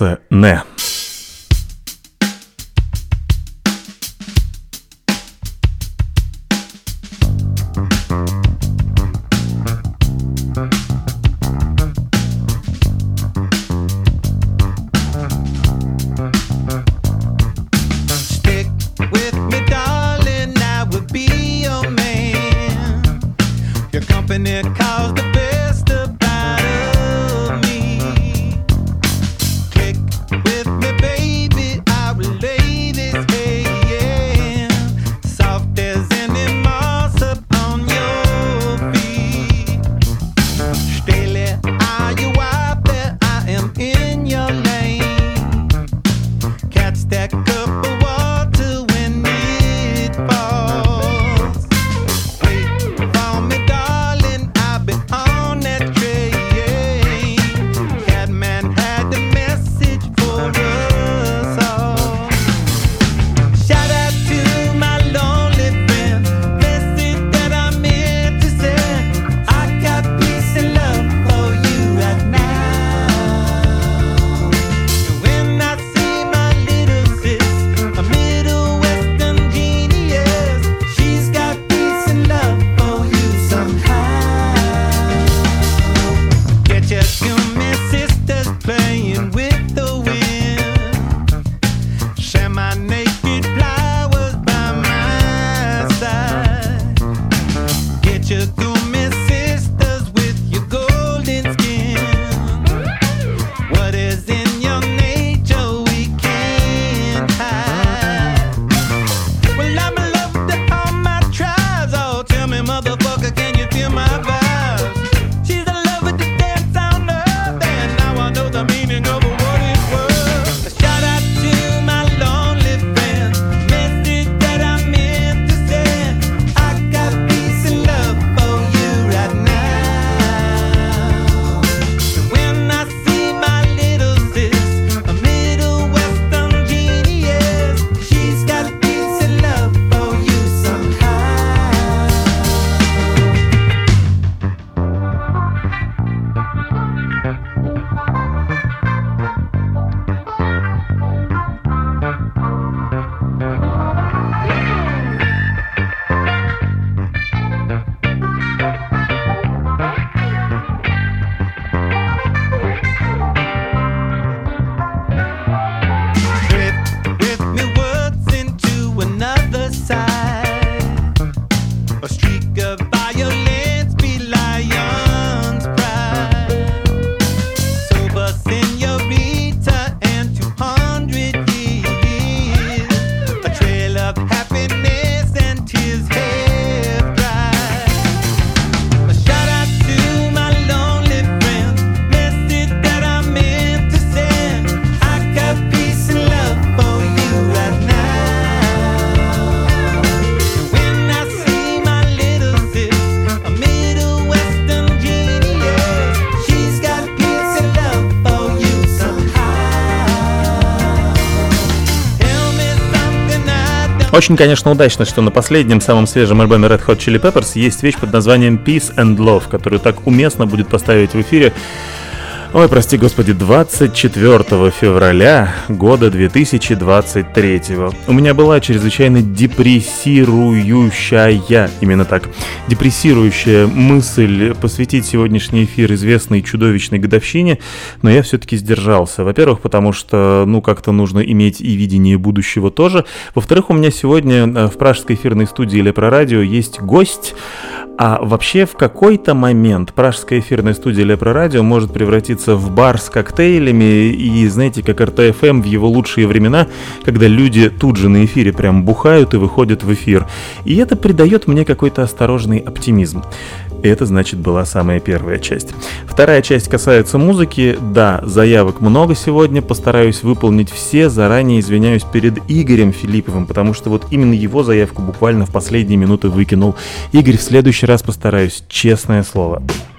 Валце «Не». Очень, конечно, удачно, что на последнем, самом свежем альбоме Red Hot Chili Peppers есть вещь под названием Peace and Love, которую так уместно будет поставить в эфире Ой, прости господи, 24 февраля года 2023. У меня была чрезвычайно депрессирующая, именно так, депрессирующая мысль посвятить сегодняшний эфир известной чудовищной годовщине, но я все-таки сдержался. Во-первых, потому что, ну, как-то нужно иметь и видение будущего тоже. Во-вторых, у меня сегодня э, в пражской эфирной студии Лепро Радио есть гость, а вообще в какой-то момент пражская эфирная студия Лепро Радио может превратиться в бар с коктейлями и, знаете, как РТФМ в его лучшие времена, когда люди тут же на эфире прям бухают и выходят в эфир. И это придает мне какой-то осторожный оптимизм. Это, значит, была самая первая часть. Вторая часть касается музыки. Да, заявок много сегодня, постараюсь выполнить все. Заранее извиняюсь перед Игорем Филипповым, потому что вот именно его заявку буквально в последние минуты выкинул. Игорь, в следующий раз постараюсь, честное слово. You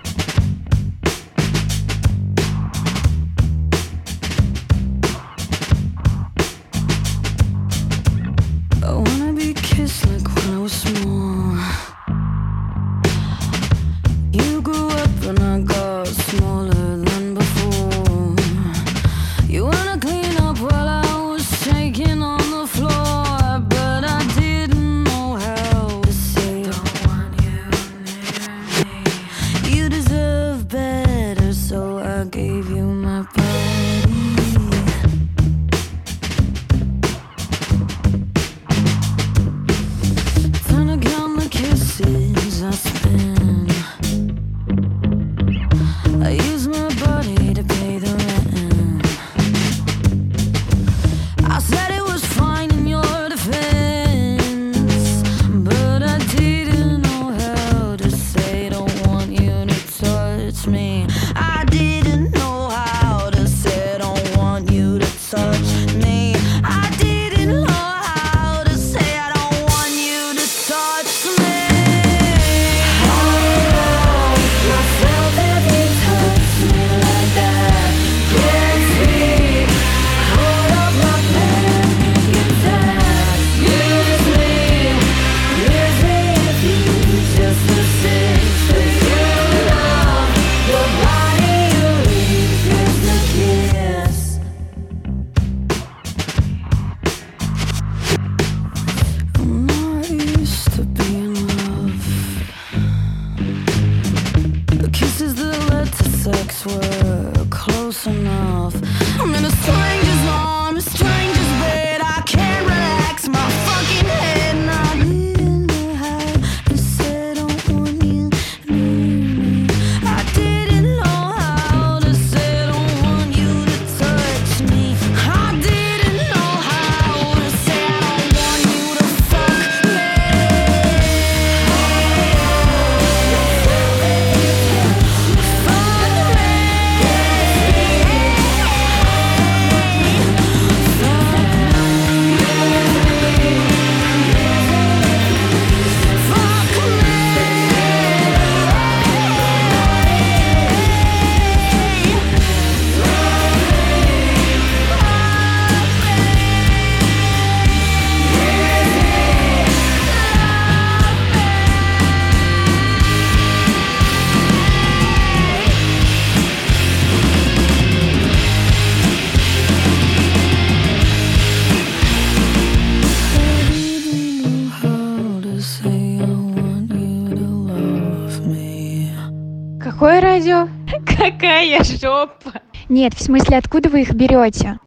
Нет, в смысле, откуда вы их берете?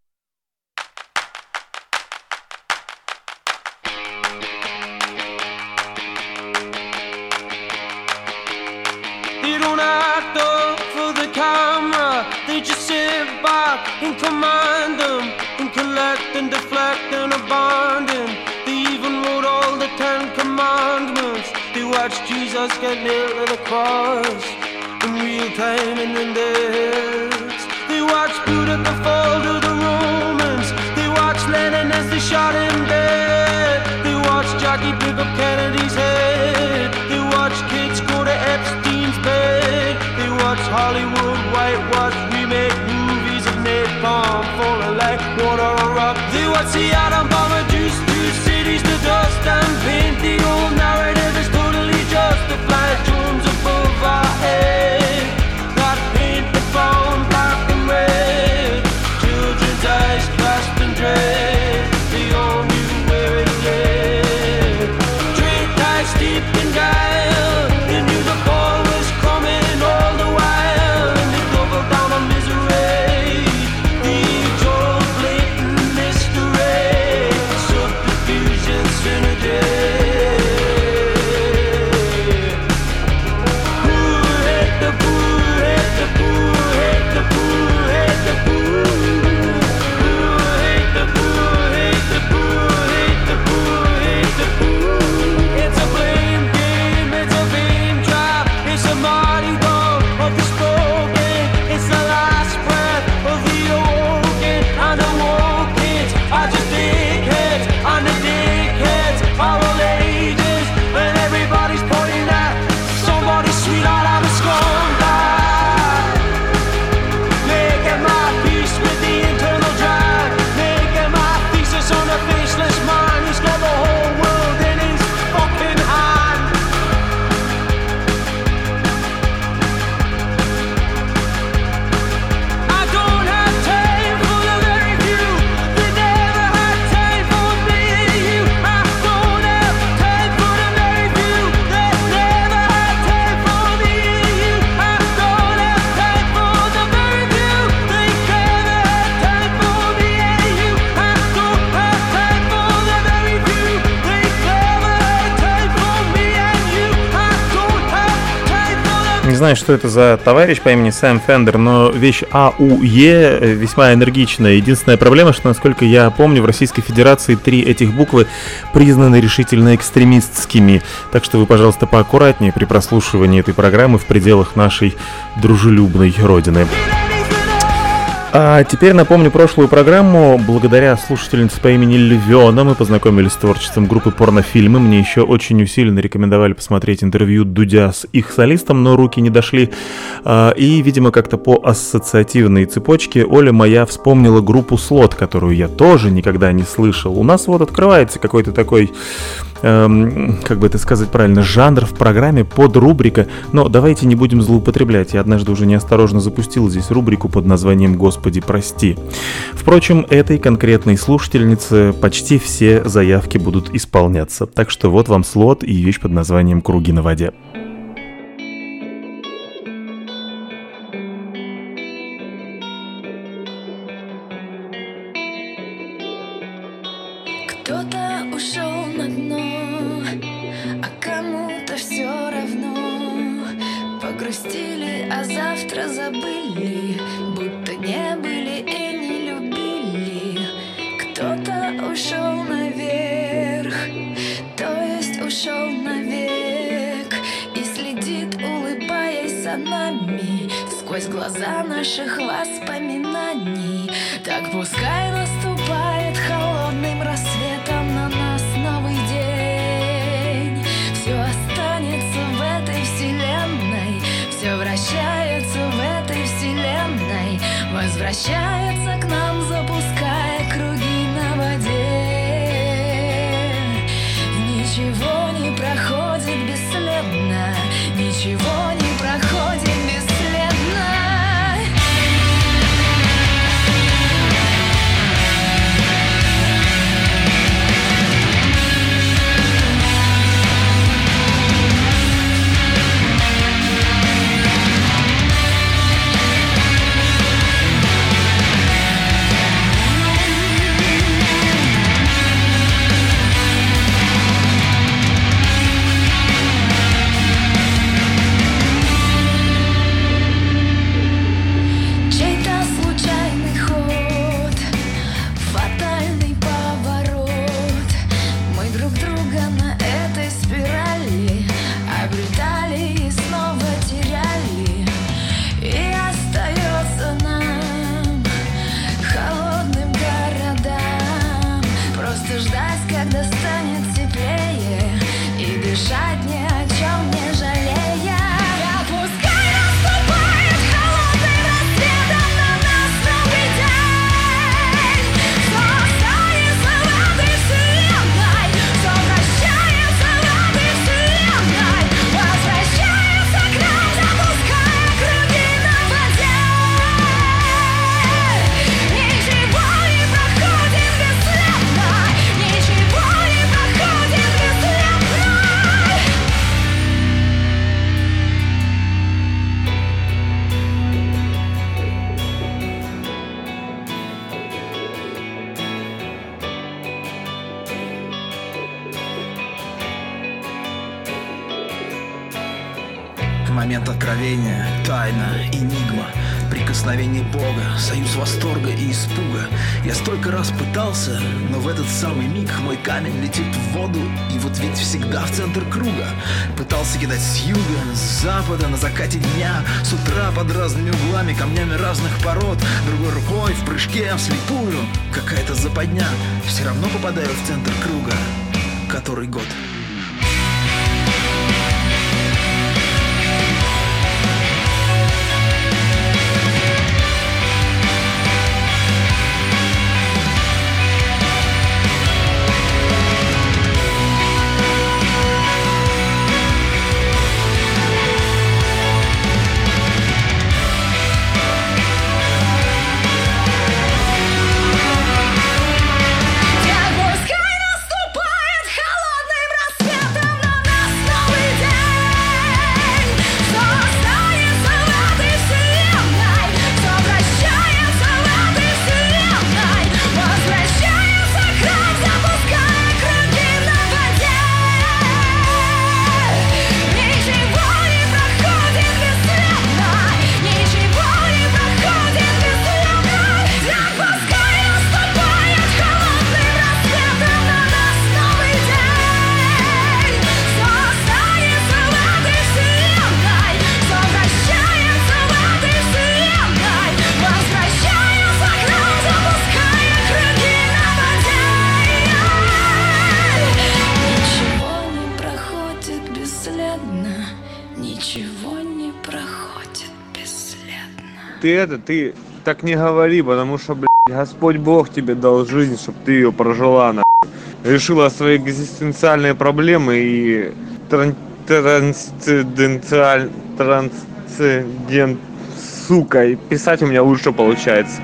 Знаю, что это за товарищ по имени Сэм Фендер, но вещь АУЕ весьма энергичная. Единственная проблема, что, насколько я помню, в Российской Федерации три этих буквы признаны решительно экстремистскими. Так что вы, пожалуйста, поаккуратнее при прослушивании этой программы в пределах нашей дружелюбной родины. А теперь напомню прошлую программу. Благодаря слушательнице по имени Львена мы познакомились с творчеством группы порнофильмы. Мне еще очень усиленно рекомендовали посмотреть интервью Дудя с их солистом, но руки не дошли. А, и, видимо, как-то по ассоциативной цепочке Оля моя вспомнила группу Слот, которую я тоже никогда не слышал. У нас вот открывается какой-то такой эм, как бы это сказать правильно, жанр в программе под рубрика, но давайте не будем злоупотреблять. Я однажды уже неосторожно запустил здесь рубрику под названием «Господи, прости». Впрочем, этой конкретной слушательнице почти все заявки будут исполняться. Так что вот вам слот и вещь под названием «Круги на воде». глаза наших воспоминаний. Так пускай наступает холодным рассветом на нас новый день. Все останется в этой вселенной, все вращается в этой вселенной, возвращается. Прозрение, тайна, энигма, прикосновение Бога, союз восторга и испуга. Я столько раз пытался, но в этот самый миг мой камень летит в воду, и вот ведь всегда в центр круга. Пытался кидать с юга, с запада, на закате дня, с утра под разными углами, камнями разных пород, другой рукой, в прыжке, вслепую. Какая-то западня, все равно попадаю в центр круга. Который год? ты это, ты так не говори, потому что, блядь, Господь Бог тебе дал жизнь, чтобы ты ее прожила, на решила свои экзистенциальные проблемы и тран трансценденталь трансцендент сука и писать у меня лучше получается.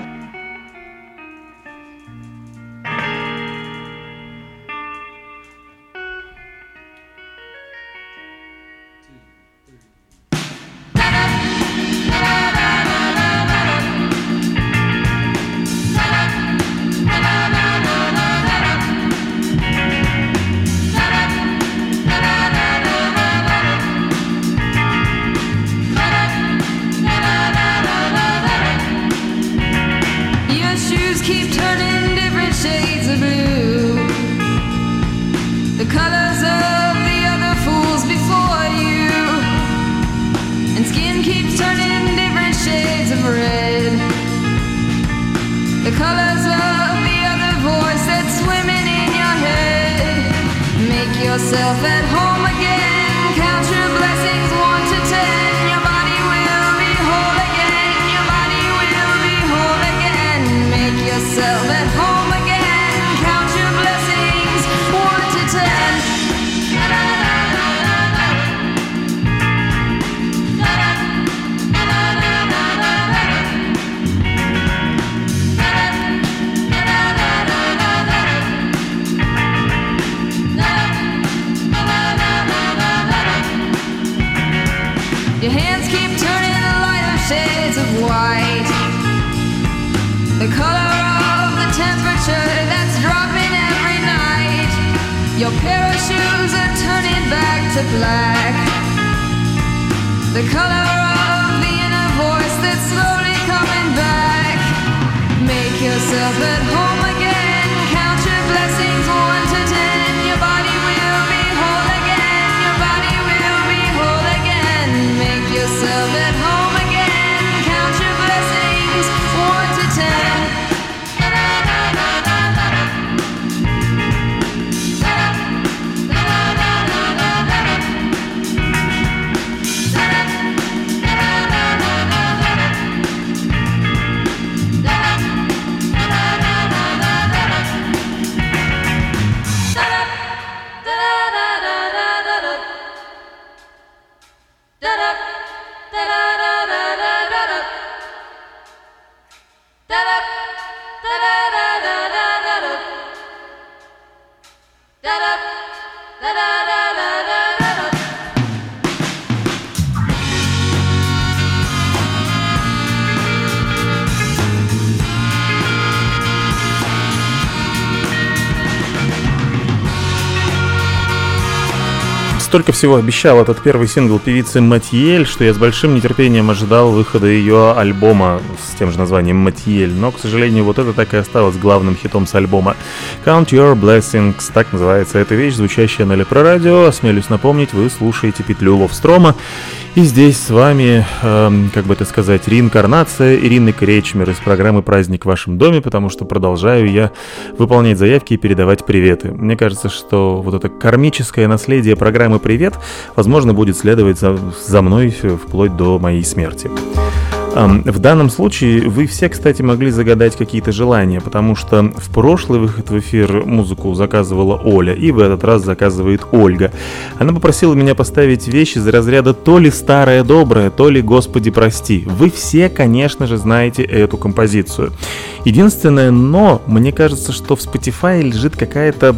Столько всего обещал этот первый сингл певицы Матьель, что я с большим нетерпением ожидал выхода ее альбома с тем же названием Матьель, но, к сожалению, вот это так и осталось главным хитом с альбома. Count Your Blessings, так называется эта вещь, звучащая на Лепрорадио. Осмелюсь напомнить, вы слушаете петлю Ловстрома, и здесь с вами, э, как бы это сказать, реинкарнация Ирины Кречмер из программы «Праздник в вашем доме», потому что продолжаю я выполнять заявки и передавать приветы. Мне кажется, что вот это кармическое наследие программы «Привет» возможно будет следовать за, за мной вплоть до моей смерти. В данном случае вы все, кстати, могли загадать какие-то желания, потому что в прошлый выход в эфир музыку заказывала Оля, и в этот раз заказывает Ольга. Она попросила меня поставить вещи из разряда то ли старое доброе, то ли Господи прости. Вы все, конечно же, знаете эту композицию. Единственное, но мне кажется, что в Spotify лежит какая-то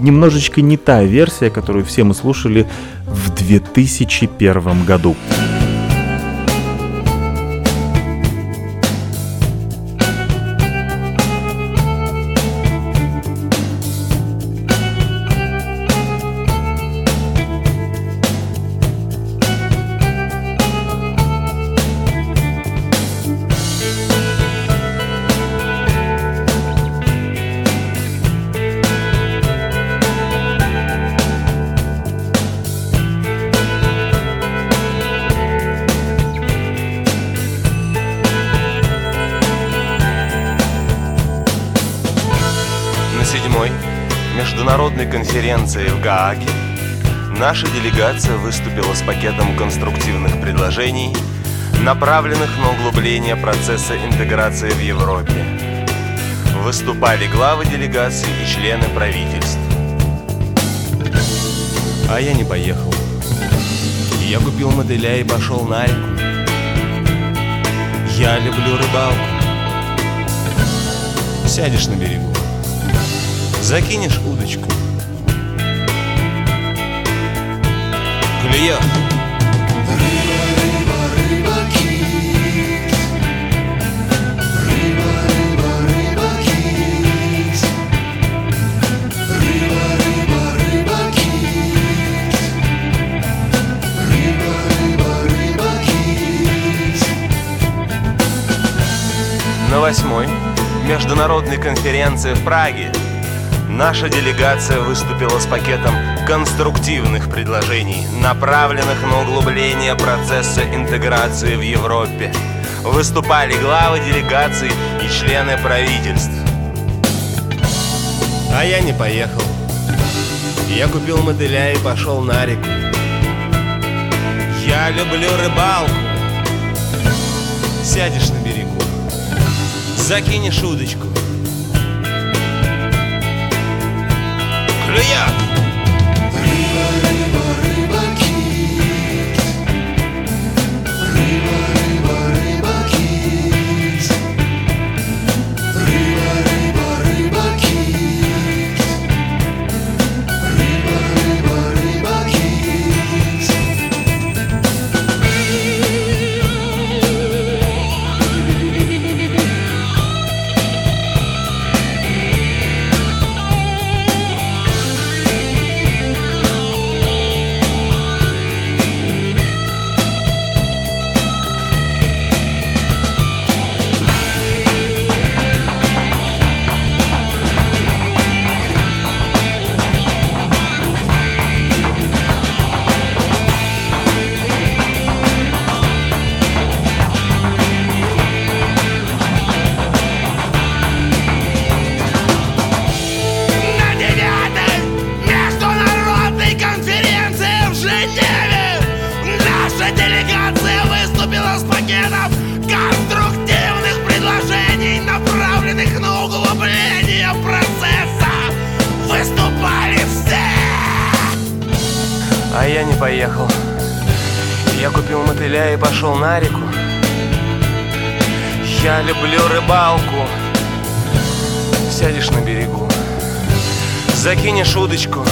немножечко не та версия, которую все мы слушали в 2001 году. Гааге наша делегация выступила с пакетом конструктивных предложений, направленных на углубление процесса интеграции в Европе. Выступали главы делегаций и члены правительств. А я не поехал. Я купил мотыля и пошел на реку. Я люблю рыбалку. Сядешь на берегу, закинешь удочку – кит. На восьмой международной конференции в Праге наша делегация выступила с пакетом конструктивных предложений, направленных на углубление процесса интеграции в Европе. Выступали главы делегаций и члены правительств. А я не поехал. Я купил мотыля и пошел на реку. Я люблю рыбалку. Сядешь на берегу, закинешь удочку. Hallelujah. Клюет! закинешь удочку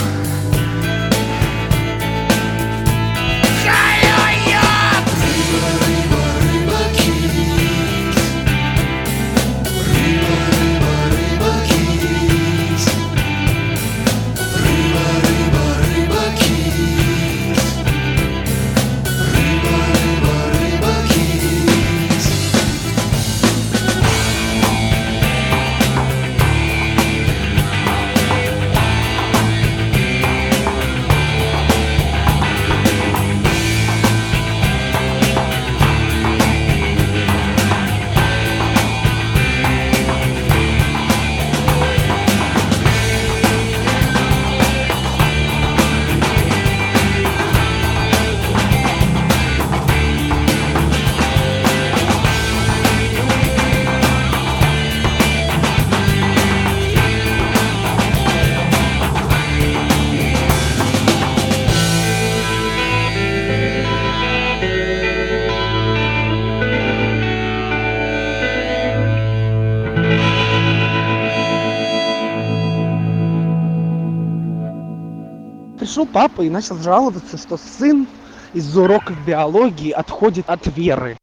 и начал жаловаться, что сын из-за уроков биологии отходит от веры.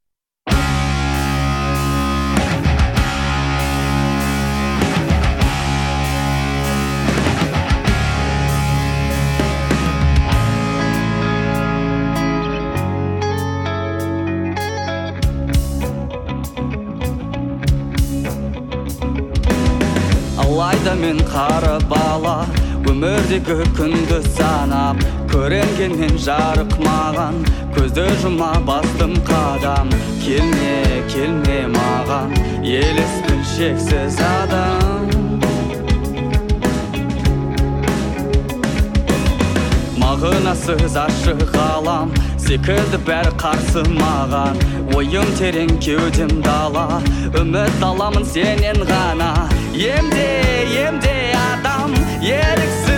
мен қара бала өмірдегі күнді санап көрінгенмен жарық маған көзді жұма бастым қадам келме келме маған елеспін шексіз адам мағынасыз ашық ғалам секілді бәрі қарсы маған ойым терең кеудем дала үміт аламын сенен ғана емде емде адам еріксіз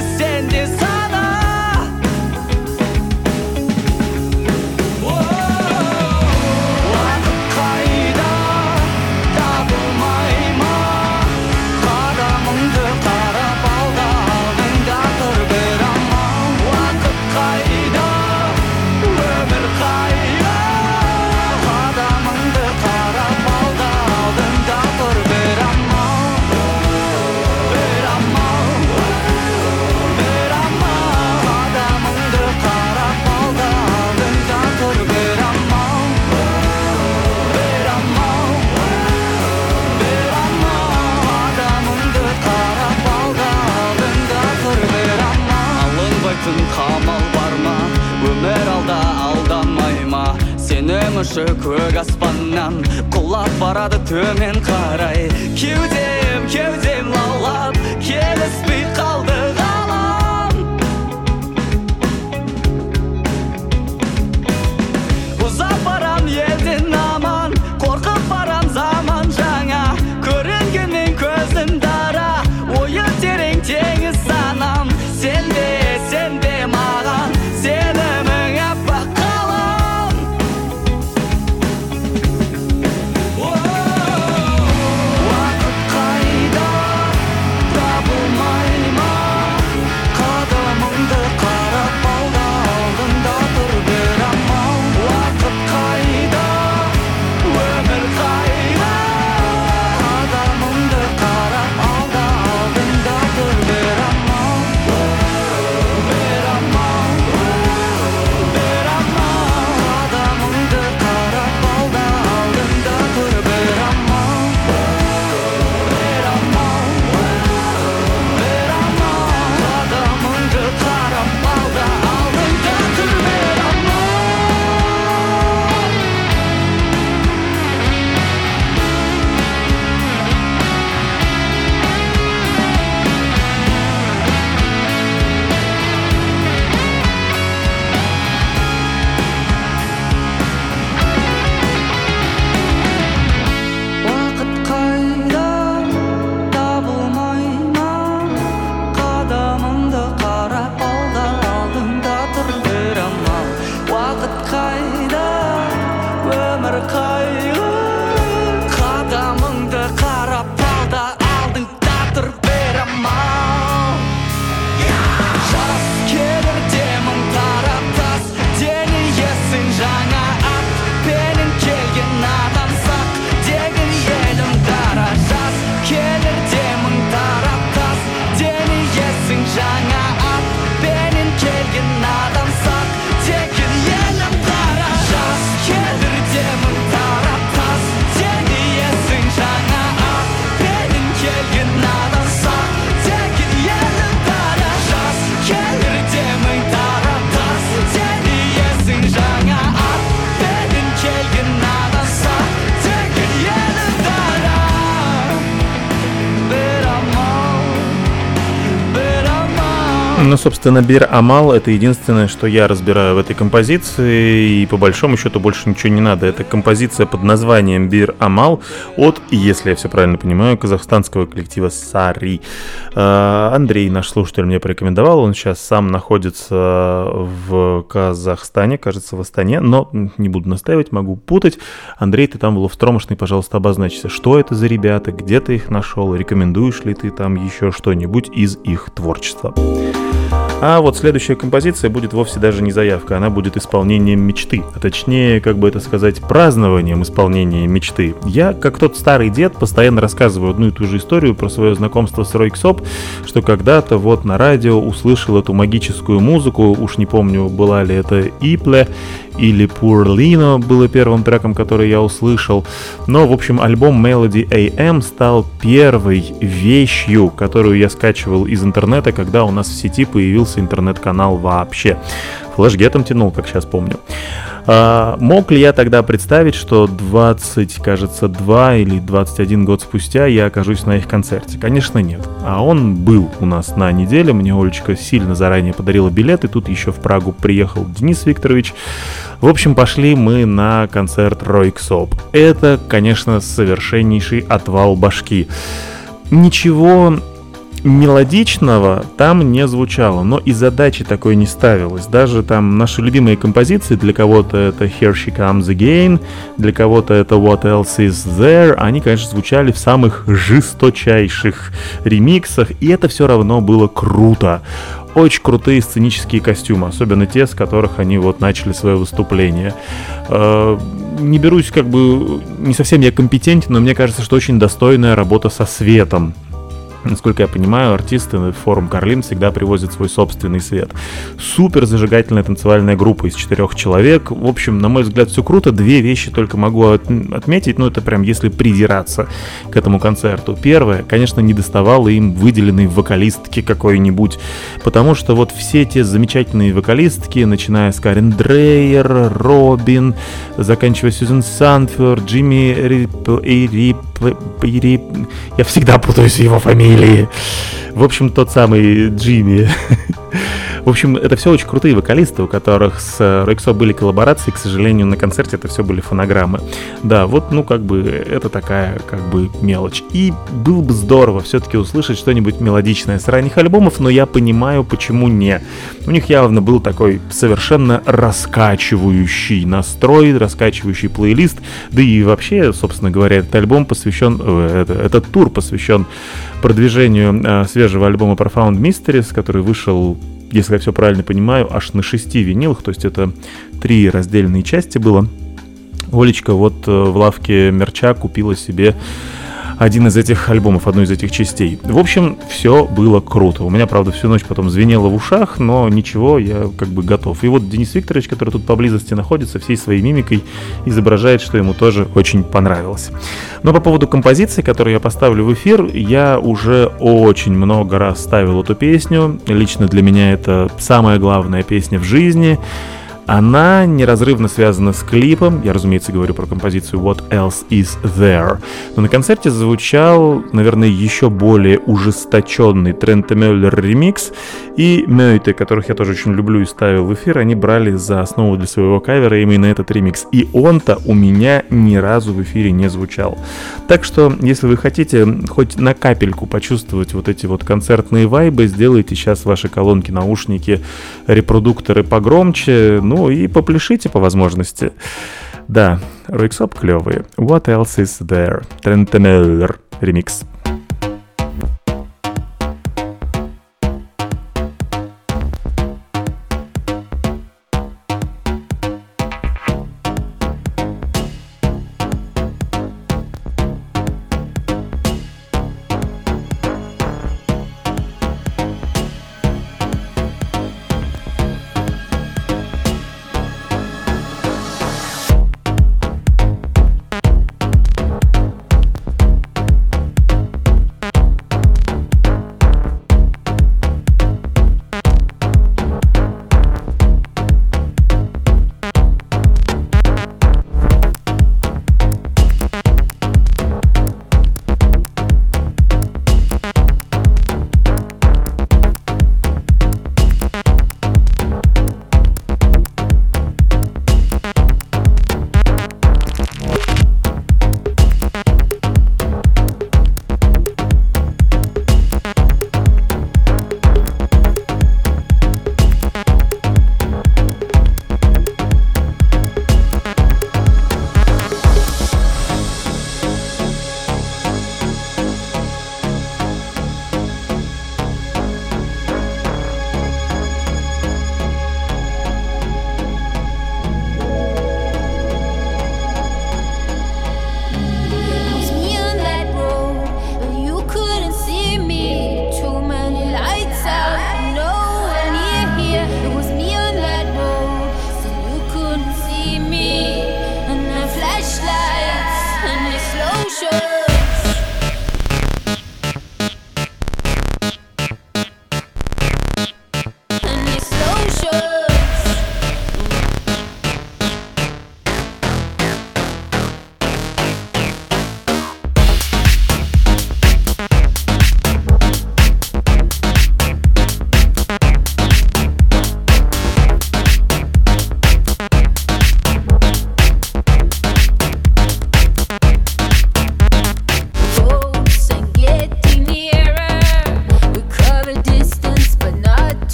ұшы көк аспаннан құлап барады төмен қарай. Кеудем кеудем лаулап келіспей Ну, собственно, Бир Амал — это единственное, что я разбираю в этой композиции, и по большому счету больше ничего не надо. Это композиция под названием Бир Амал от, если я все правильно понимаю, казахстанского коллектива Сари. Э, Андрей, наш слушатель, мне порекомендовал, он сейчас сам находится в Казахстане, кажется, в Астане, но не буду настаивать, могу путать. Андрей, ты там в Ловстромошный, пожалуйста, обозначься, что это за ребята, где ты их нашел, рекомендуешь ли ты там еще что-нибудь из их творчества. А вот следующая композиция будет вовсе даже не заявка, она будет исполнением мечты. А точнее, как бы это сказать, празднованием исполнения мечты. Я, как тот старый дед, постоянно рассказываю одну и ту же историю про свое знакомство с Ройксоп, что когда-то вот на радио услышал эту магическую музыку, уж не помню, была ли это Ипле или Пурлино было первым треком, который я услышал. Но, в общем, альбом Melody AM стал первой вещью, которую я скачивал из интернета, когда у нас в сети появился интернет-канал вообще. Флэшгетом тянул, как сейчас помню. А, мог ли я тогда представить, что 20, кажется, 2 или 21 год спустя я окажусь на их концерте? Конечно, нет. А он был у нас на неделе. Мне Олечка сильно заранее подарила билет, и тут еще в Прагу приехал Денис Викторович. В общем, пошли мы на концерт Ройксоп. Это, конечно, совершеннейший отвал башки. Ничего мелодичного там не звучало, но и задачи такой не ставилось. Даже там наши любимые композиции, для кого-то это Here She Comes Again, для кого-то это What Else Is There, они, конечно, звучали в самых жесточайших ремиксах, и это все равно было круто. Очень крутые сценические костюмы, особенно те, с которых они вот начали свое выступление. Э, не берусь как бы, не совсем я компетентен, но мне кажется, что очень достойная работа со светом. Насколько я понимаю, артисты в форум Карлин всегда привозят свой собственный свет. Супер зажигательная танцевальная группа из четырех человек. В общем, на мой взгляд, все круто. Две вещи только могу от- отметить, ну это прям если придираться к этому концерту. Первое, конечно, не доставало им выделенной вокалистки какой-нибудь, потому что вот все те замечательные вокалистки, начиная с Карен Дрейер, Робин, заканчивая Сьюзен Санфер, Джимми Рип, и Рип, Рип, я всегда путаюсь в его фамилии. В общем, тот самый Джимми. В общем, это все очень крутые вокалисты, у которых с Рексо были коллаборации, к сожалению, на концерте это все были фонограммы. Да, вот, ну, как бы, это такая, как бы, мелочь. И было бы здорово все-таки услышать что-нибудь мелодичное с ранних альбомов, но я понимаю, почему не. У них явно был такой совершенно раскачивающий настрой, раскачивающий плейлист, да и вообще, собственно говоря, этот альбом посвящен, э, это, этот тур посвящен продвижению э, свежего альбома Profound Mysteries, который вышел если я все правильно понимаю, аж на шести винилах, то есть это три раздельные части было. Олечка вот э, в лавке мерча купила себе один из этих альбомов, одну из этих частей. В общем, все было круто. У меня, правда, всю ночь потом звенело в ушах, но ничего, я как бы готов. И вот Денис Викторович, который тут поблизости находится, всей своей мимикой изображает, что ему тоже очень понравилось. Но по поводу композиции, которую я поставлю в эфир, я уже очень много раз ставил эту песню. Лично для меня это самая главная песня в жизни. Она неразрывно связана с клипом. Я, разумеется, говорю про композицию What Else Is There. Но на концерте звучал, наверное, еще более ужесточенный Трента Мюллер ремикс. И Мёйте, которых я тоже очень люблю и ставил в эфир, они брали за основу для своего кавера именно этот ремикс. И он-то у меня ни разу в эфире не звучал. Так что, если вы хотите хоть на капельку почувствовать вот эти вот концертные вайбы, сделайте сейчас ваши колонки, наушники, репродукторы погромче, ну и попляшите по возможности. Да, Ройксоп клевые. What else is there? Трентемеллер ремикс. dude,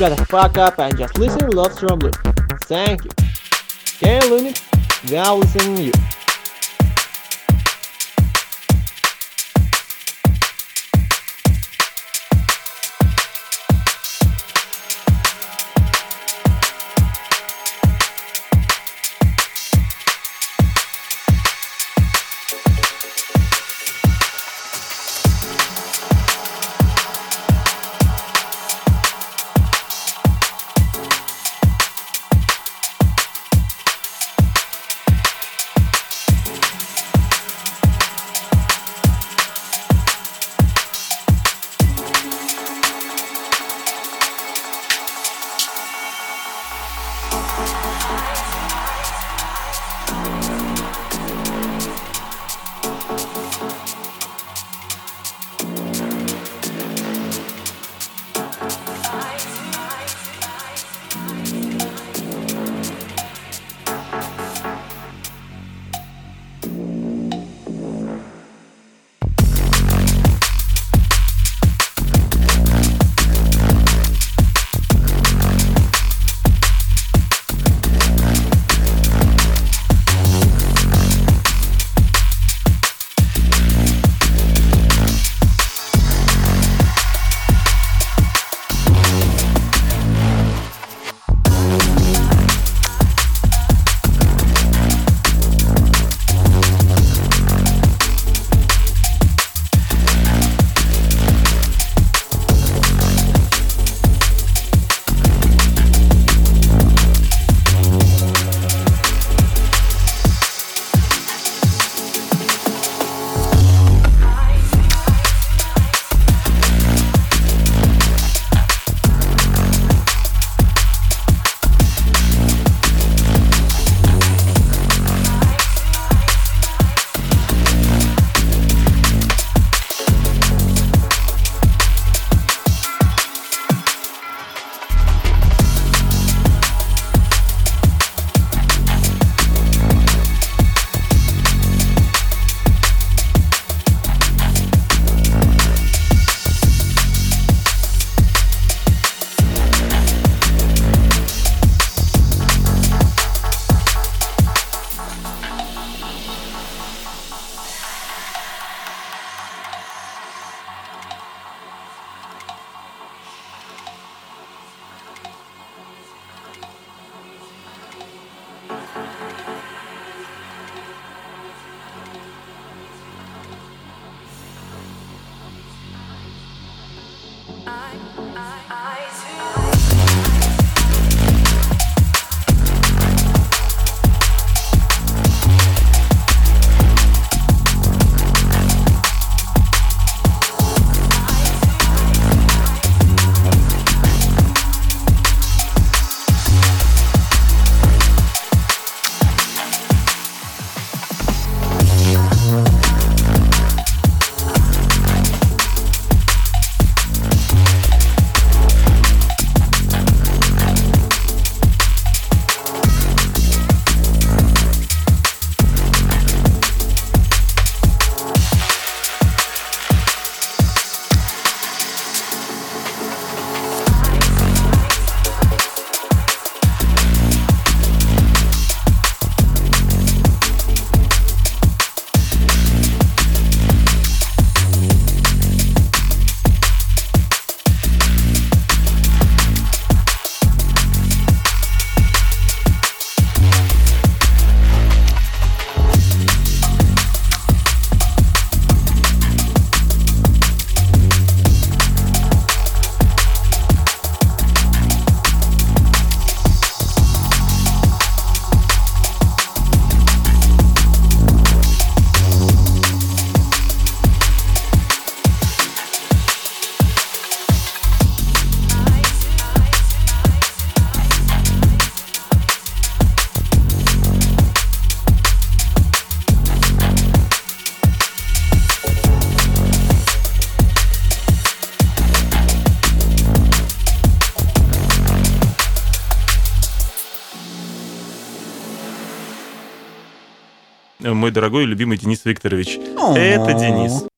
shut the fuck up and just listen to Love Strong Blue. Thank you. Okay, Looney, are listening to you. Мой дорогой и любимый Денис Викторович. Это Денис.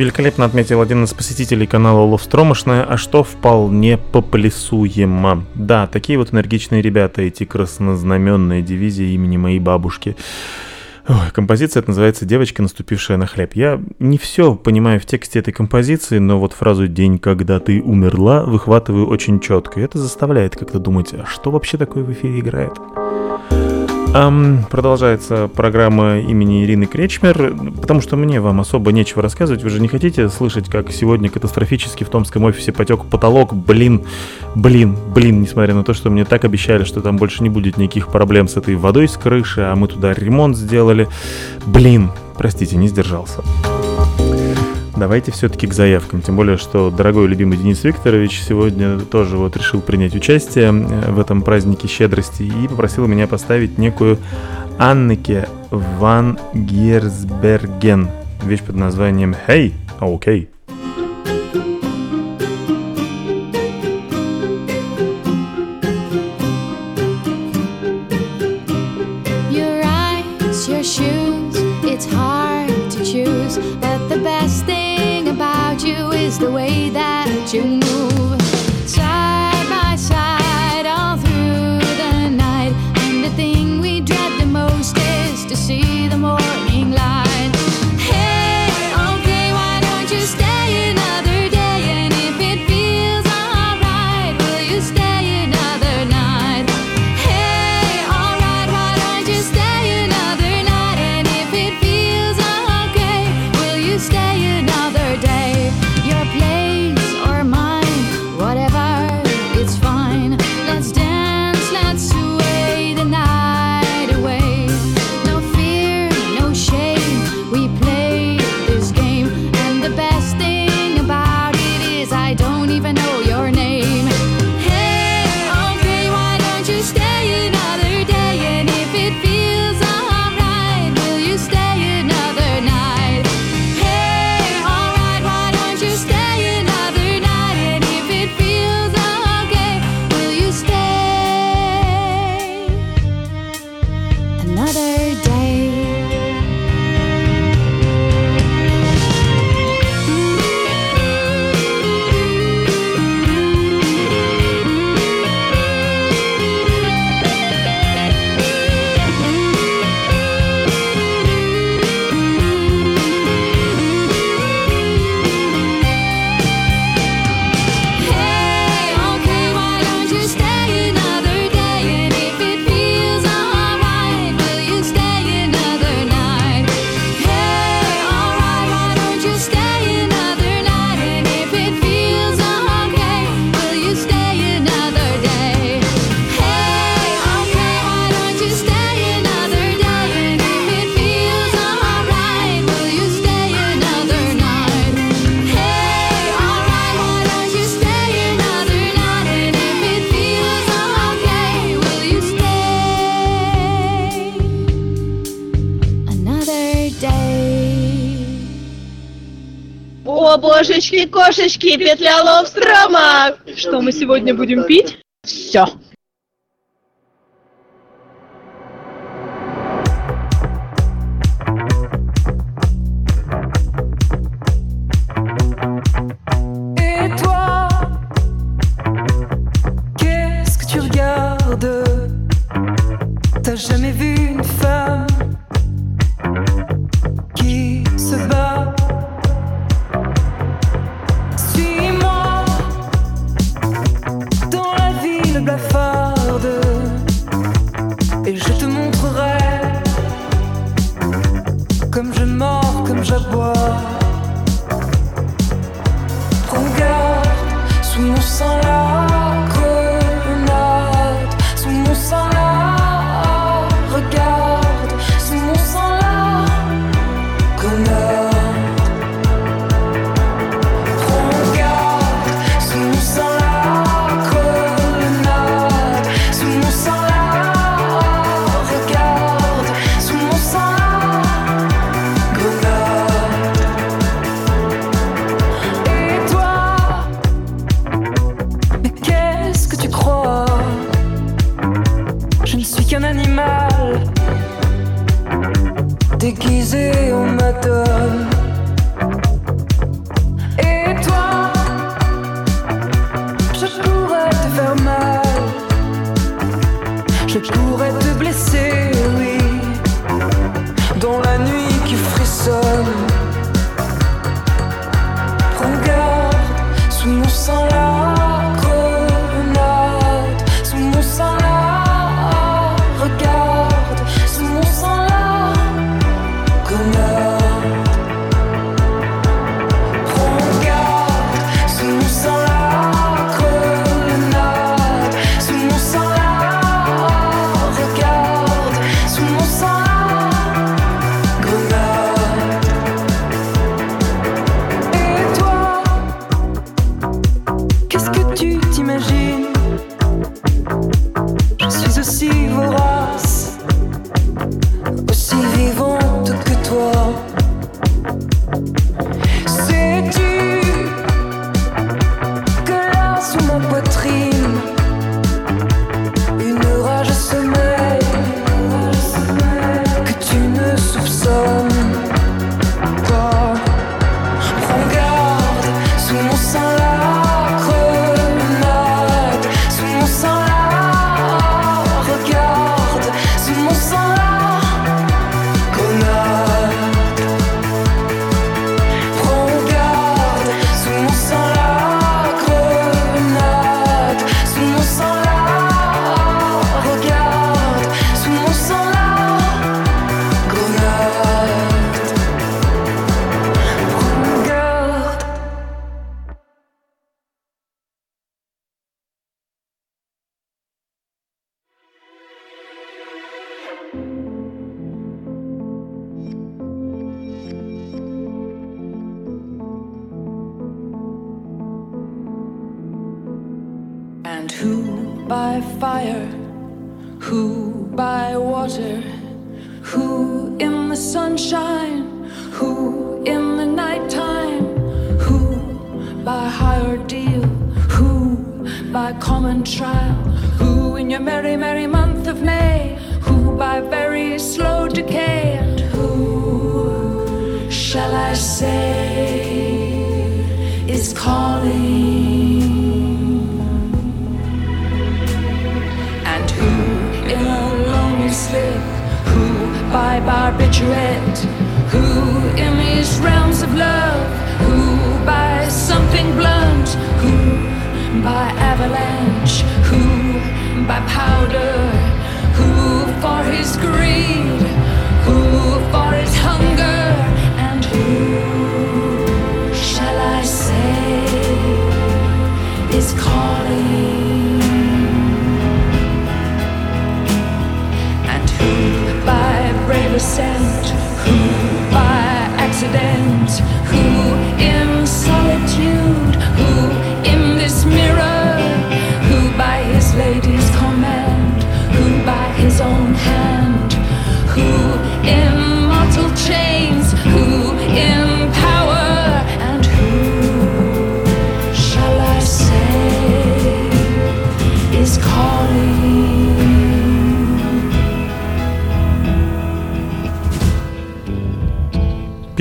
Великолепно отметил один из посетителей канала Ловстромошная, а что вполне поплесуемо. Да, такие вот энергичные ребята, эти краснознаменные дивизии имени моей бабушки. Ой, композиция это называется «Девочка, наступившая на хлеб». Я не все понимаю в тексте этой композиции, но вот фразу «День, когда ты умерла» выхватываю очень четко. И это заставляет как-то думать, а что вообще такое в эфире играет? Продолжается программа имени Ирины Кречмер, потому что мне вам особо нечего рассказывать. Вы же не хотите слышать, как сегодня катастрофически в томском офисе потек потолок. Блин, блин, блин, несмотря на то, что мне так обещали, что там больше не будет никаких проблем с этой водой с крыши, а мы туда ремонт сделали. Блин, простите, не сдержался. Давайте все-таки к заявкам. Тем более, что дорогой любимый Денис Викторович сегодня тоже вот решил принять участие э, в этом празднике щедрости и попросил меня поставить некую Аннеке Ван Герсберген. Вещь под названием «Hey, окей». Okay. Is the way that you move. Божечки, кошечки, петля ловстрома! Что мы сегодня будем пить?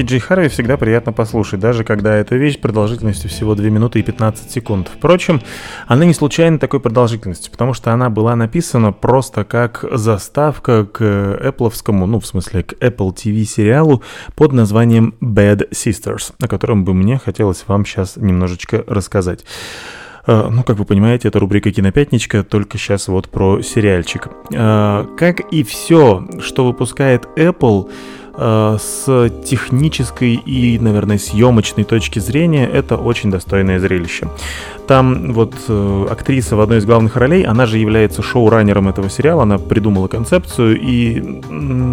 Пиджей Харви всегда приятно послушать, даже когда эта вещь продолжительностью всего 2 минуты и 15 секунд. Впрочем, она не случайно такой продолжительности, потому что она была написана просто как заставка к Apple'овскому, ну, в смысле, к Apple TV сериалу под названием Bad Sisters, о котором бы мне хотелось вам сейчас немножечко рассказать. Э, Ну, как вы понимаете, это рубрика «Кинопятничка», только сейчас вот про сериальчик. Э, Как и все, что выпускает Apple, с технической и, наверное, съемочной точки зрения, это очень достойное зрелище. Там вот э, актриса в одной из главных ролей, она же является шоураннером этого сериала, она придумала концепцию и,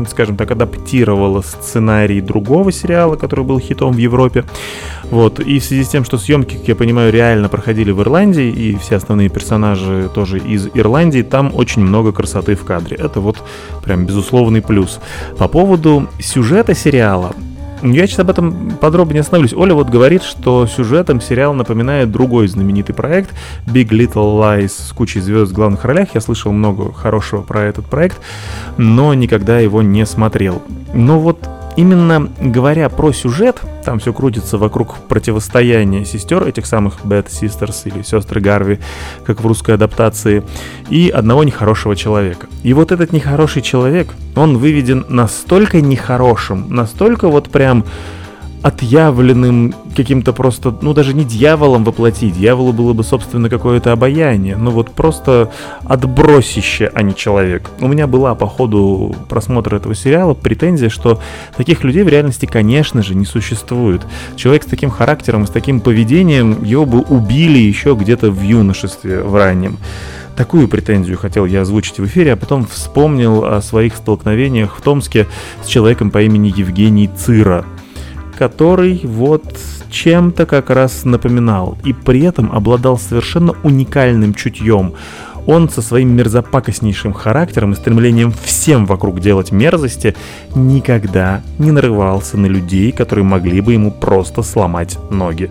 скажем так, адаптировала сценарий другого сериала, который был хитом в Европе. Вот. И в связи с тем, что съемки, как я понимаю, реально проходили в Ирландии, и все основные персонажи тоже из Ирландии, там очень много красоты в кадре. Это вот прям безусловный плюс. По поводу сюжета сериала, я сейчас об этом подробнее остановлюсь. Оля вот говорит, что сюжетом сериал напоминает другой знаменитый проект Big Little Lies с кучей звезд в главных ролях. Я слышал много хорошего про этот проект, но никогда его не смотрел. Но вот именно говоря про сюжет, там все крутится вокруг противостояния сестер, этих самых Bad Sisters или сестры Гарви, как в русской адаптации, и одного нехорошего человека. И вот этот нехороший человек, он выведен настолько нехорошим, настолько вот прям отъявленным каким-то просто, ну даже не дьяволом воплоти, дьяволу было бы, собственно, какое-то обаяние, но вот просто отбросище, а не человек. У меня была по ходу просмотра этого сериала претензия, что таких людей в реальности, конечно же, не существует. Человек с таким характером с таким поведением, его бы убили еще где-то в юношестве, в раннем. Такую претензию хотел я озвучить в эфире, а потом вспомнил о своих столкновениях в Томске с человеком по имени Евгений Цира который вот чем-то как раз напоминал и при этом обладал совершенно уникальным чутьем. Он со своим мерзопакостнейшим характером и стремлением всем вокруг делать мерзости никогда не нарывался на людей, которые могли бы ему просто сломать ноги.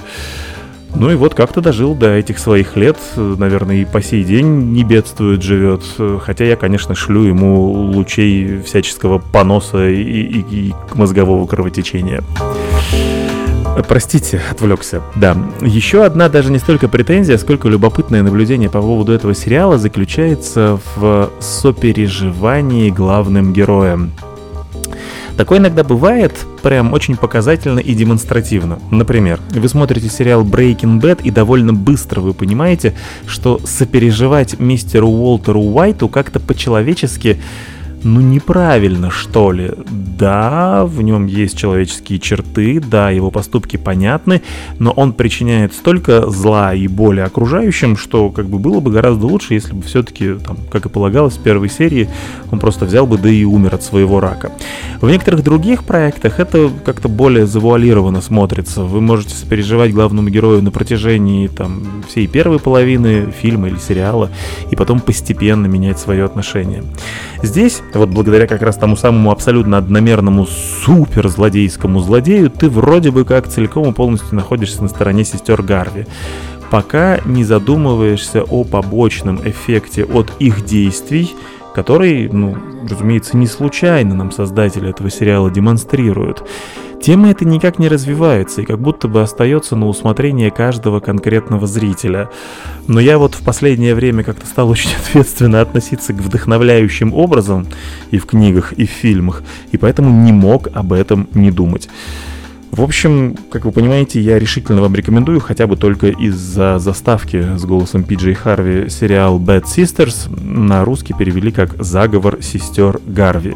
Ну и вот как-то дожил до этих своих лет, наверное, и по сей день не бедствует, живет. Хотя я, конечно, шлю ему лучей всяческого поноса и, и, и мозгового кровотечения. Простите, отвлекся. Да. Еще одна даже не столько претензия, сколько любопытное наблюдение по поводу этого сериала заключается в сопереживании главным героем. Такое иногда бывает прям очень показательно и демонстративно. Например, вы смотрите сериал Breaking Bad и довольно быстро вы понимаете, что сопереживать мистеру Уолтеру Уайту как-то по-человечески ну, неправильно, что ли. Да, в нем есть человеческие черты, да, его поступки понятны, но он причиняет столько зла и боли окружающим, что как бы было бы гораздо лучше, если бы все-таки, там, как и полагалось в первой серии, он просто взял бы да и умер от своего рака. В некоторых других проектах это как-то более завуалированно смотрится. Вы можете сопереживать главному герою на протяжении там, всей первой половины фильма или сериала, и потом постепенно менять свое отношение. Здесь вот благодаря как раз тому самому абсолютно одномерному супер злодейскому злодею, ты вроде бы как целиком и полностью находишься на стороне сестер Гарви. Пока не задумываешься о побочном эффекте от их действий, который, ну, разумеется, не случайно нам создатели этого сериала демонстрируют. Тема эта никак не развивается и как будто бы остается на усмотрение каждого конкретного зрителя. Но я вот в последнее время как-то стал очень ответственно относиться к вдохновляющим образом и в книгах, и в фильмах, и поэтому не мог об этом не думать. В общем, как вы понимаете, я решительно вам рекомендую хотя бы только из-за заставки с голосом Пиджей Харви сериал Bad Sisters на русский перевели как «Заговор сестер Гарви».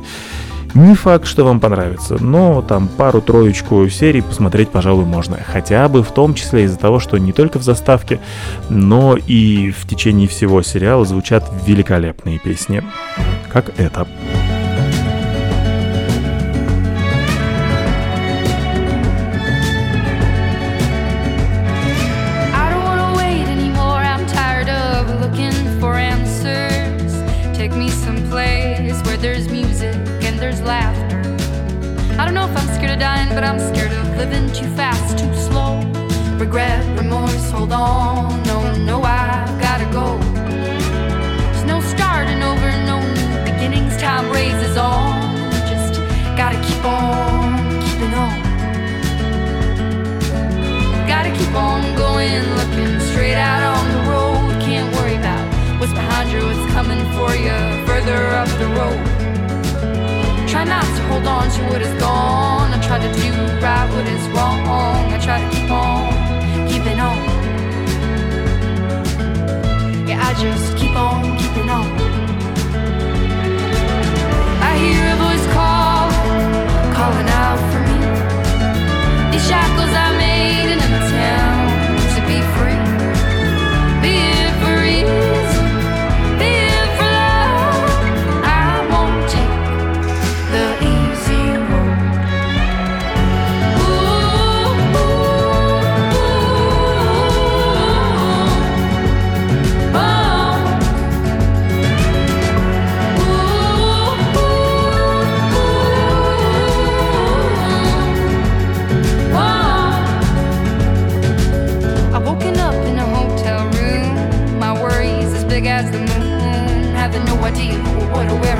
Не факт, что вам понравится, но там пару-троечку серий посмотреть, пожалуй, можно. Хотя бы в том числе из-за того, что не только в заставке, но и в течение всего сериала звучат великолепные песни. Как это. Don't know if I'm scared of dying, but I'm scared of living too fast, too slow. Regret, remorse, hold on. No, no, I've gotta go. There's no starting over, no new beginnings. Time raises on. Just gotta keep on keeping on. Gotta keep on going, looking straight out on the road. Can't worry about what's behind you, what's coming for you further up the road. Try not to hold on to what is gone. I try to do right what is wrong. I try to keep on keeping on. Yeah, I just keep on keeping on. I hear a voice call, calling out for me. These shackles I made in an attempt to be free. Be it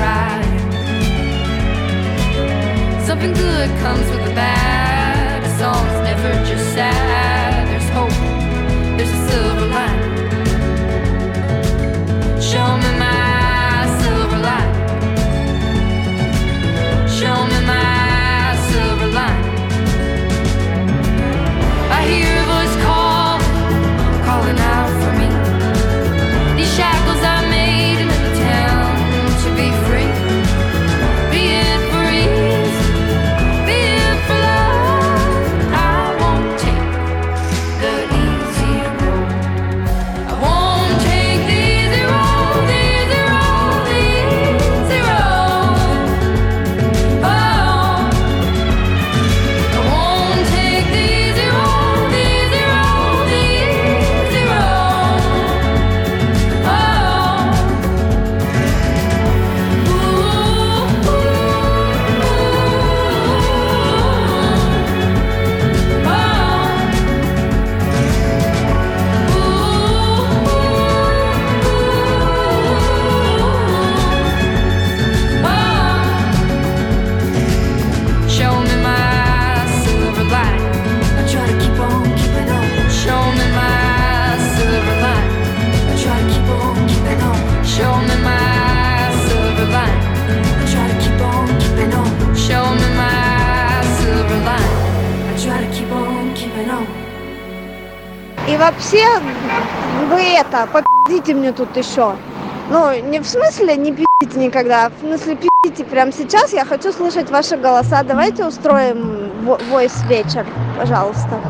alright. Something good comes with the bad. A song's never just sad. вообще вы это, попи***ите мне тут еще. Ну, не в смысле не пи***ите никогда, а в смысле пи***ите прямо сейчас, я хочу слышать ваши голоса. Давайте устроим войс вечер, пожалуйста.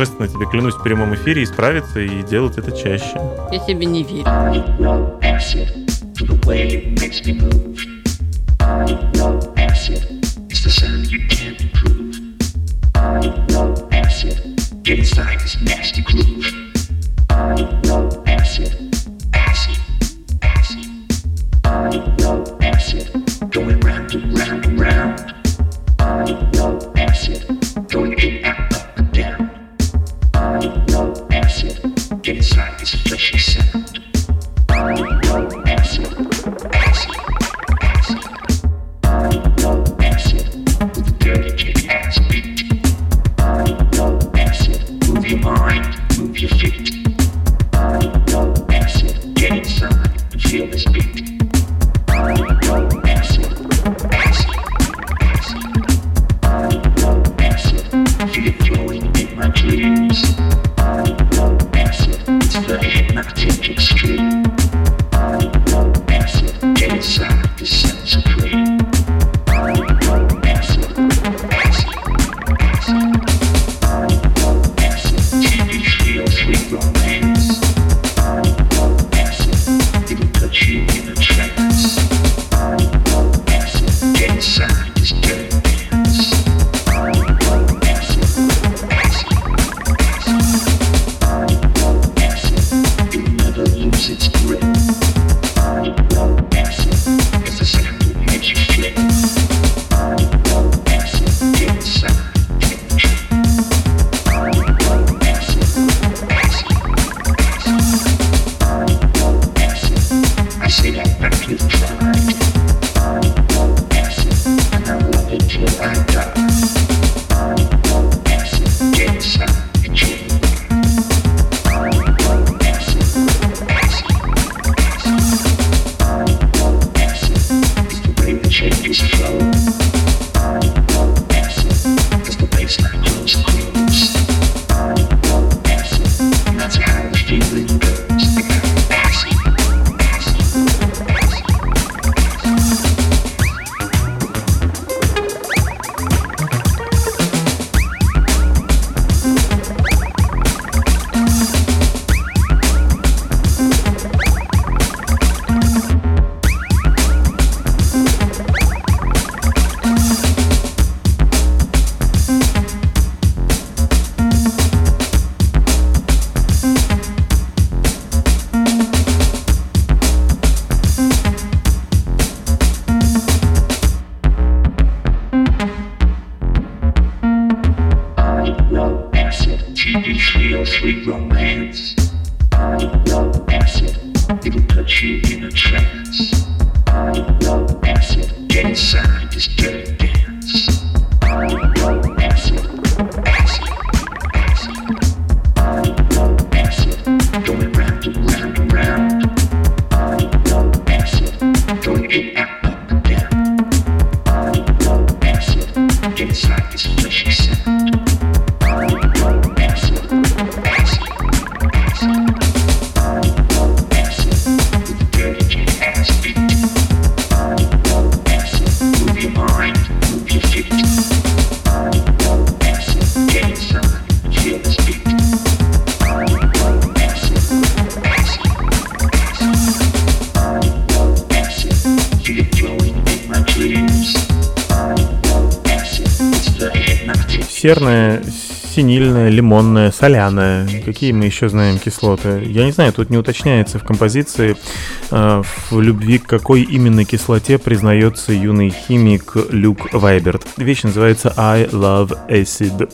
божественно, тебе клянусь в прямом эфире, исправиться и делать это чаще. Я тебе не верю. Синильная, лимонная, соляная. Какие мы еще знаем кислоты? Я не знаю, тут не уточняется в композиции, э, в любви к какой именно кислоте признается юный химик Люк Вайберт. Вещь называется I Love Acid.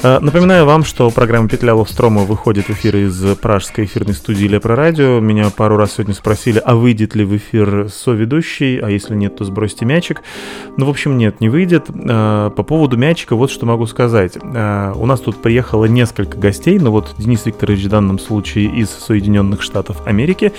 Э, Напоминаю вам, что программа «Петля Ловстрома» выходит в эфир из пражской эфирной студии Лепро Радио. Меня пару раз сегодня спросили, а выйдет ли в эфир соведущий, а если нет, то сбросьте мячик. Ну, в общем, нет, не выйдет. Э, По поводу мячика вот что могу сказать. Э, У нас тут приехало несколько гостей, но вот Денис Викторович в данном случае из Соединенных Штатов Америки.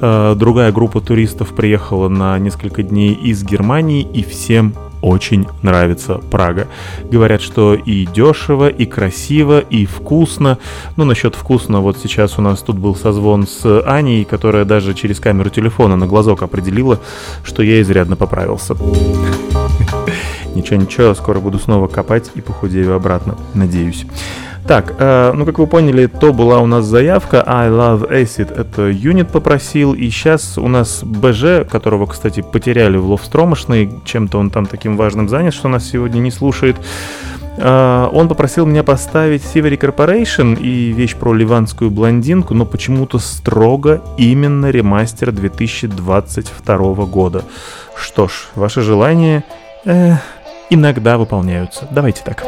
Другая группа туристов приехала на несколько дней из Германии, и всем очень нравится Прага. Говорят, что и дешево, и красиво, и вкусно. Ну, насчет вкусно, вот сейчас у нас тут был созвон с Аней, которая даже через камеру телефона на глазок определила, что я изрядно поправился. Ничего, ничего, скоро буду снова копать и похудею обратно, надеюсь. Так, э, ну как вы поняли, то была у нас заявка I Love Acid, это юнит попросил, и сейчас у нас БЖ, которого, кстати, потеряли в Ловстромошной, чем-то он там таким важным занят, что нас сегодня не слушает. Э, он попросил меня поставить Siveri Corporation и вещь про ливанскую блондинку, но почему-то строго именно ремастер 2022 года. Что ж, ваши желания э, иногда выполняются. Давайте так.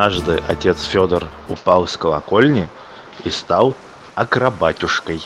Однажды отец Федор упал с колокольни и стал акробатюшкой.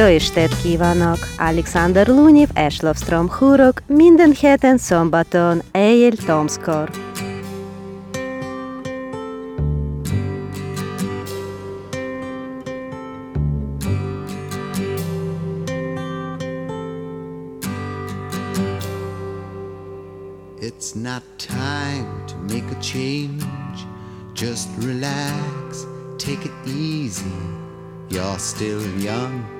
Jöjsted kívánok! Alexander Luniv és Lovstrom húrok minden héten szombaton éjjel Tomskor. It's not time to make a change. Just relax, take it easy. You're still young,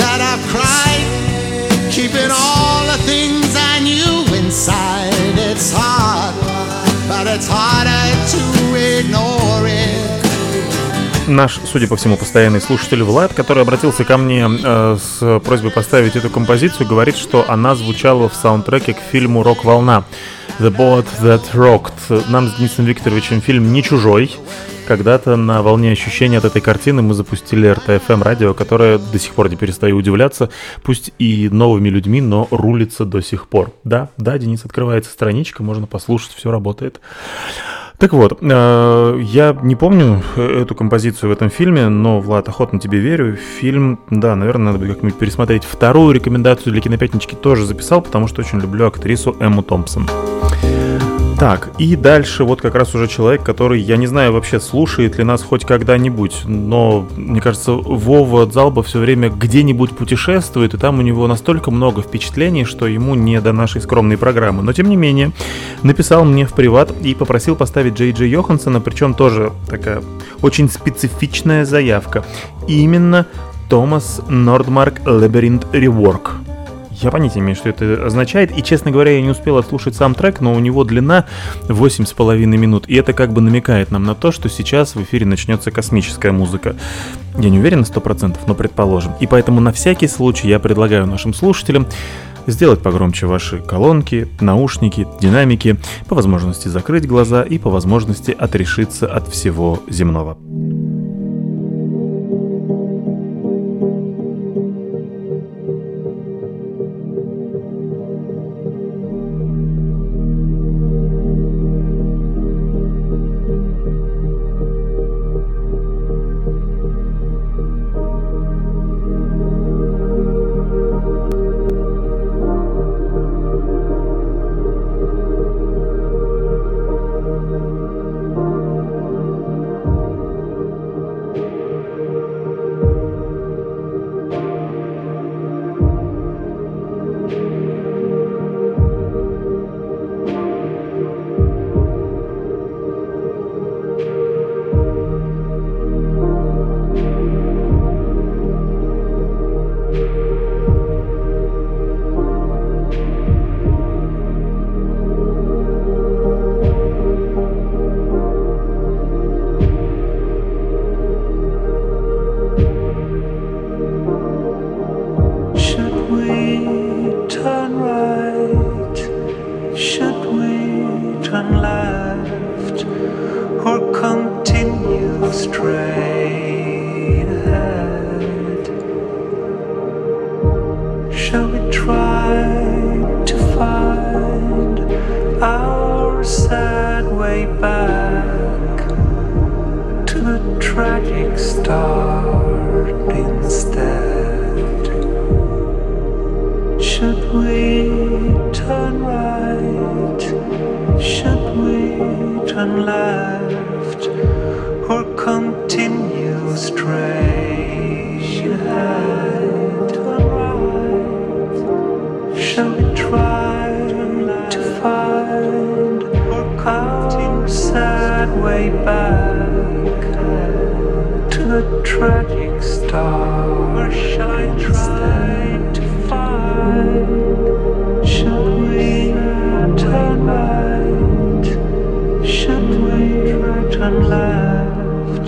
that I've cried, keeping all the things I knew inside. It's hard, but it's harder to ignore it. Наш, судя по всему, постоянный слушатель Влад, который обратился ко мне э, с просьбой поставить эту композицию, говорит, что она звучала в саундтреке к фильму «Рок-волна». The Boat That Rocked. Нам с Денисом Викторовичем фильм не чужой. Когда-то на волне ощущения от этой картины мы запустили РТФМ радио, которое до сих пор не перестаю удивляться, пусть и новыми людьми, но рулится до сих пор. Да, да, Денис, открывается страничка, можно послушать, все работает. Так вот, э, я не помню эту композицию в этом фильме, но, Влад, охотно тебе верю. Фильм, да, наверное, надо будет как-нибудь пересмотреть. Вторую рекомендацию для кинопятнички тоже записал, потому что очень люблю актрису Эмму Томпсон. Так, и дальше вот как раз уже человек, который, я не знаю вообще, слушает ли нас хоть когда-нибудь, но, мне кажется, Вова Дзалба все время где-нибудь путешествует, и там у него настолько много впечатлений, что ему не до нашей скромной программы. Но, тем не менее, написал мне в приват и попросил поставить Джей Джей Йоханссона, причем тоже такая очень специфичная заявка. Именно Томас Нордмарк Лабиринт Реворк. Я понятия не имею, что это означает, и, честно говоря, я не успел отслушать сам трек, но у него длина 8,5 минут, и это как бы намекает нам на то, что сейчас в эфире начнется космическая музыка. Я не уверен на 100%, но предположим. И поэтому на всякий случай я предлагаю нашим слушателям сделать погромче ваши колонки, наушники, динамики, по возможности закрыть глаза и по возможности отрешиться от всего земного.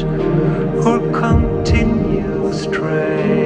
or continue straight.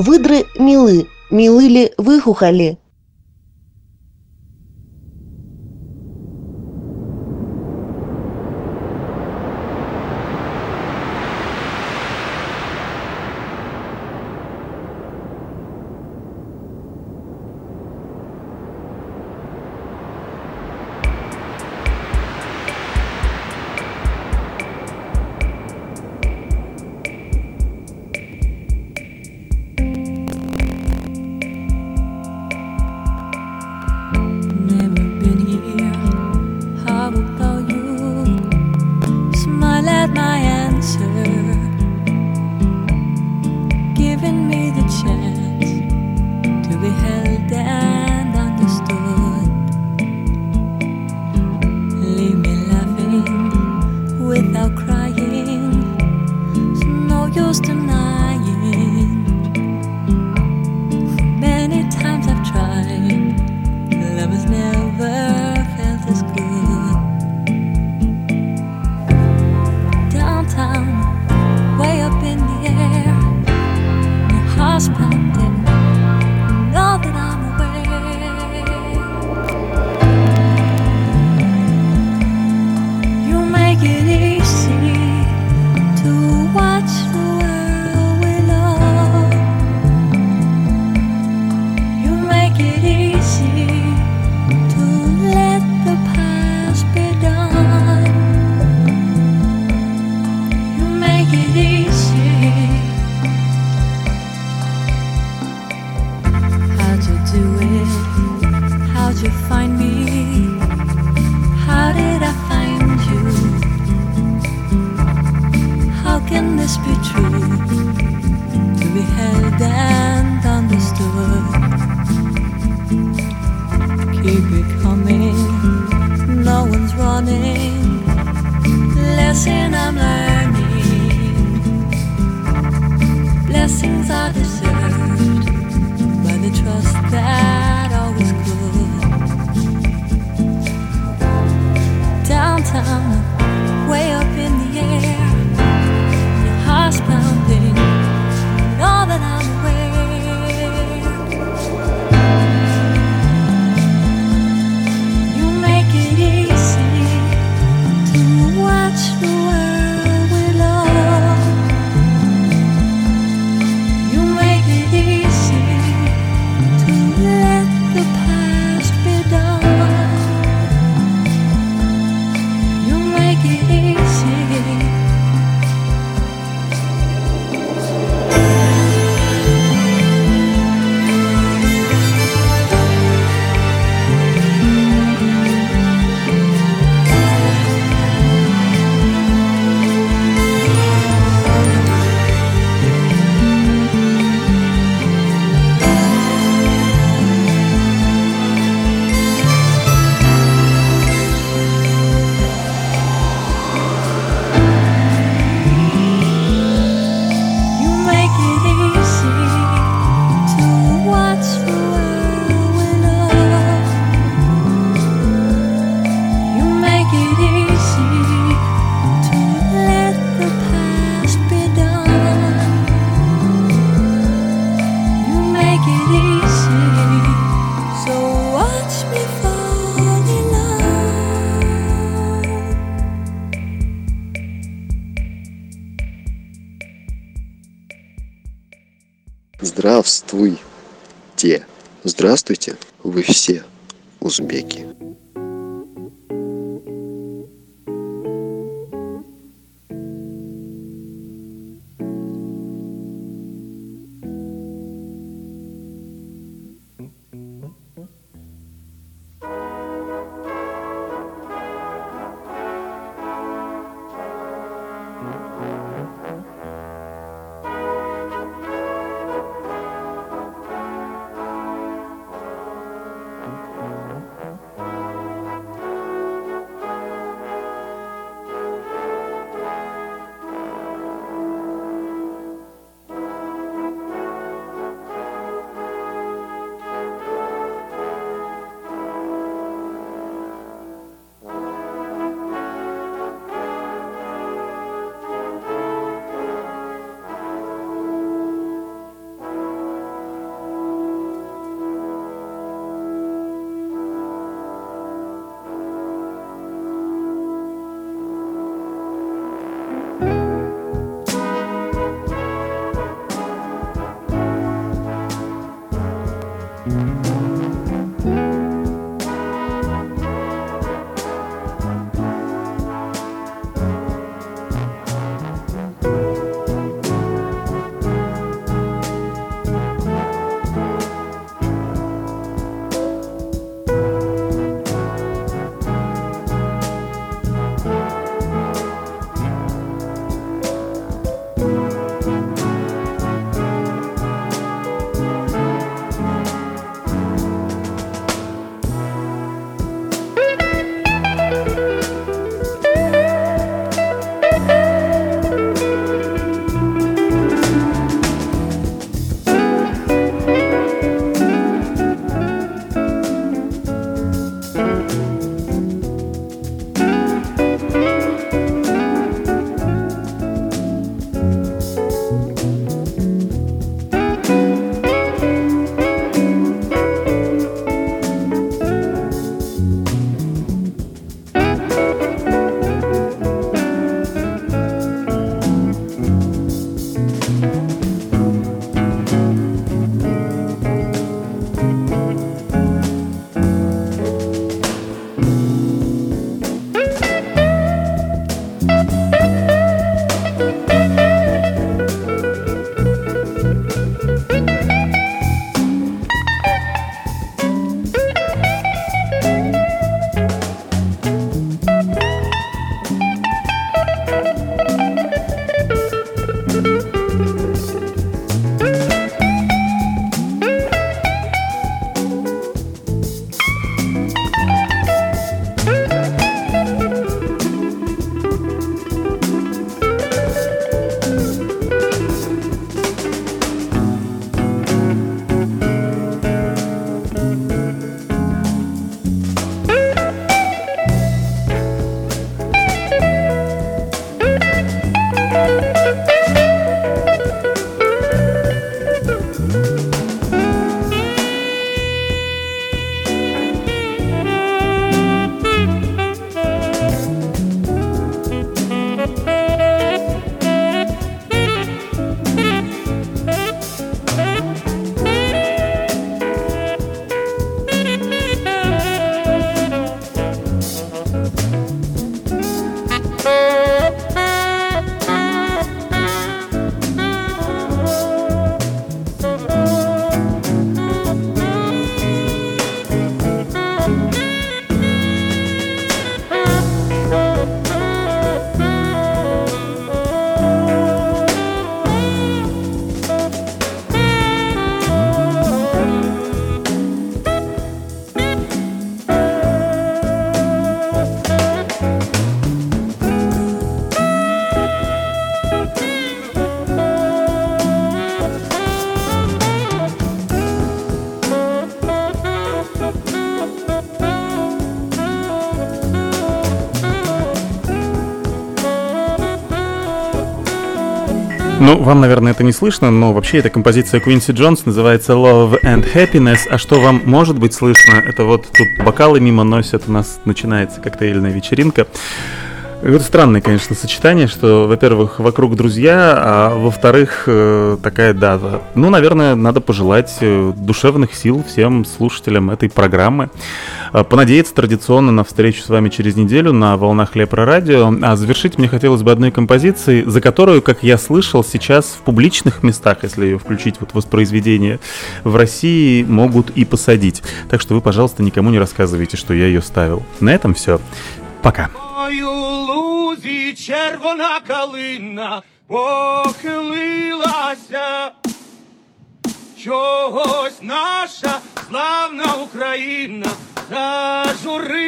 Выдры милы, милы ли выхухоли? Здравствуйте, Ну, вам, наверное, это не слышно, но вообще эта композиция Квинси Джонс называется Love and Happiness. А что вам может быть слышно? Это вот тут бокалы мимо носят, у нас начинается коктейльная вечеринка. Это странное, конечно, сочетание, что, во-первых, вокруг друзья, а во-вторых, э, такая дата. Ну, наверное, надо пожелать э, душевных сил всем слушателям этой программы. Э, Понадеяться традиционно на встречу с вами через неделю на волнах Лепро Радио. А завершить мне хотелось бы одной композицией, за которую, как я слышал, сейчас в публичных местах, если ее включить вот воспроизведение в России, могут и посадить. Так что вы, пожалуйста, никому не рассказывайте, что я ее ставил. На этом все. Пока. Лузі червона калина похилилася. Чогось наша славна Україна зажурилася.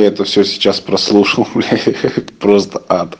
Я это все сейчас прослушал, бля? Просто ад.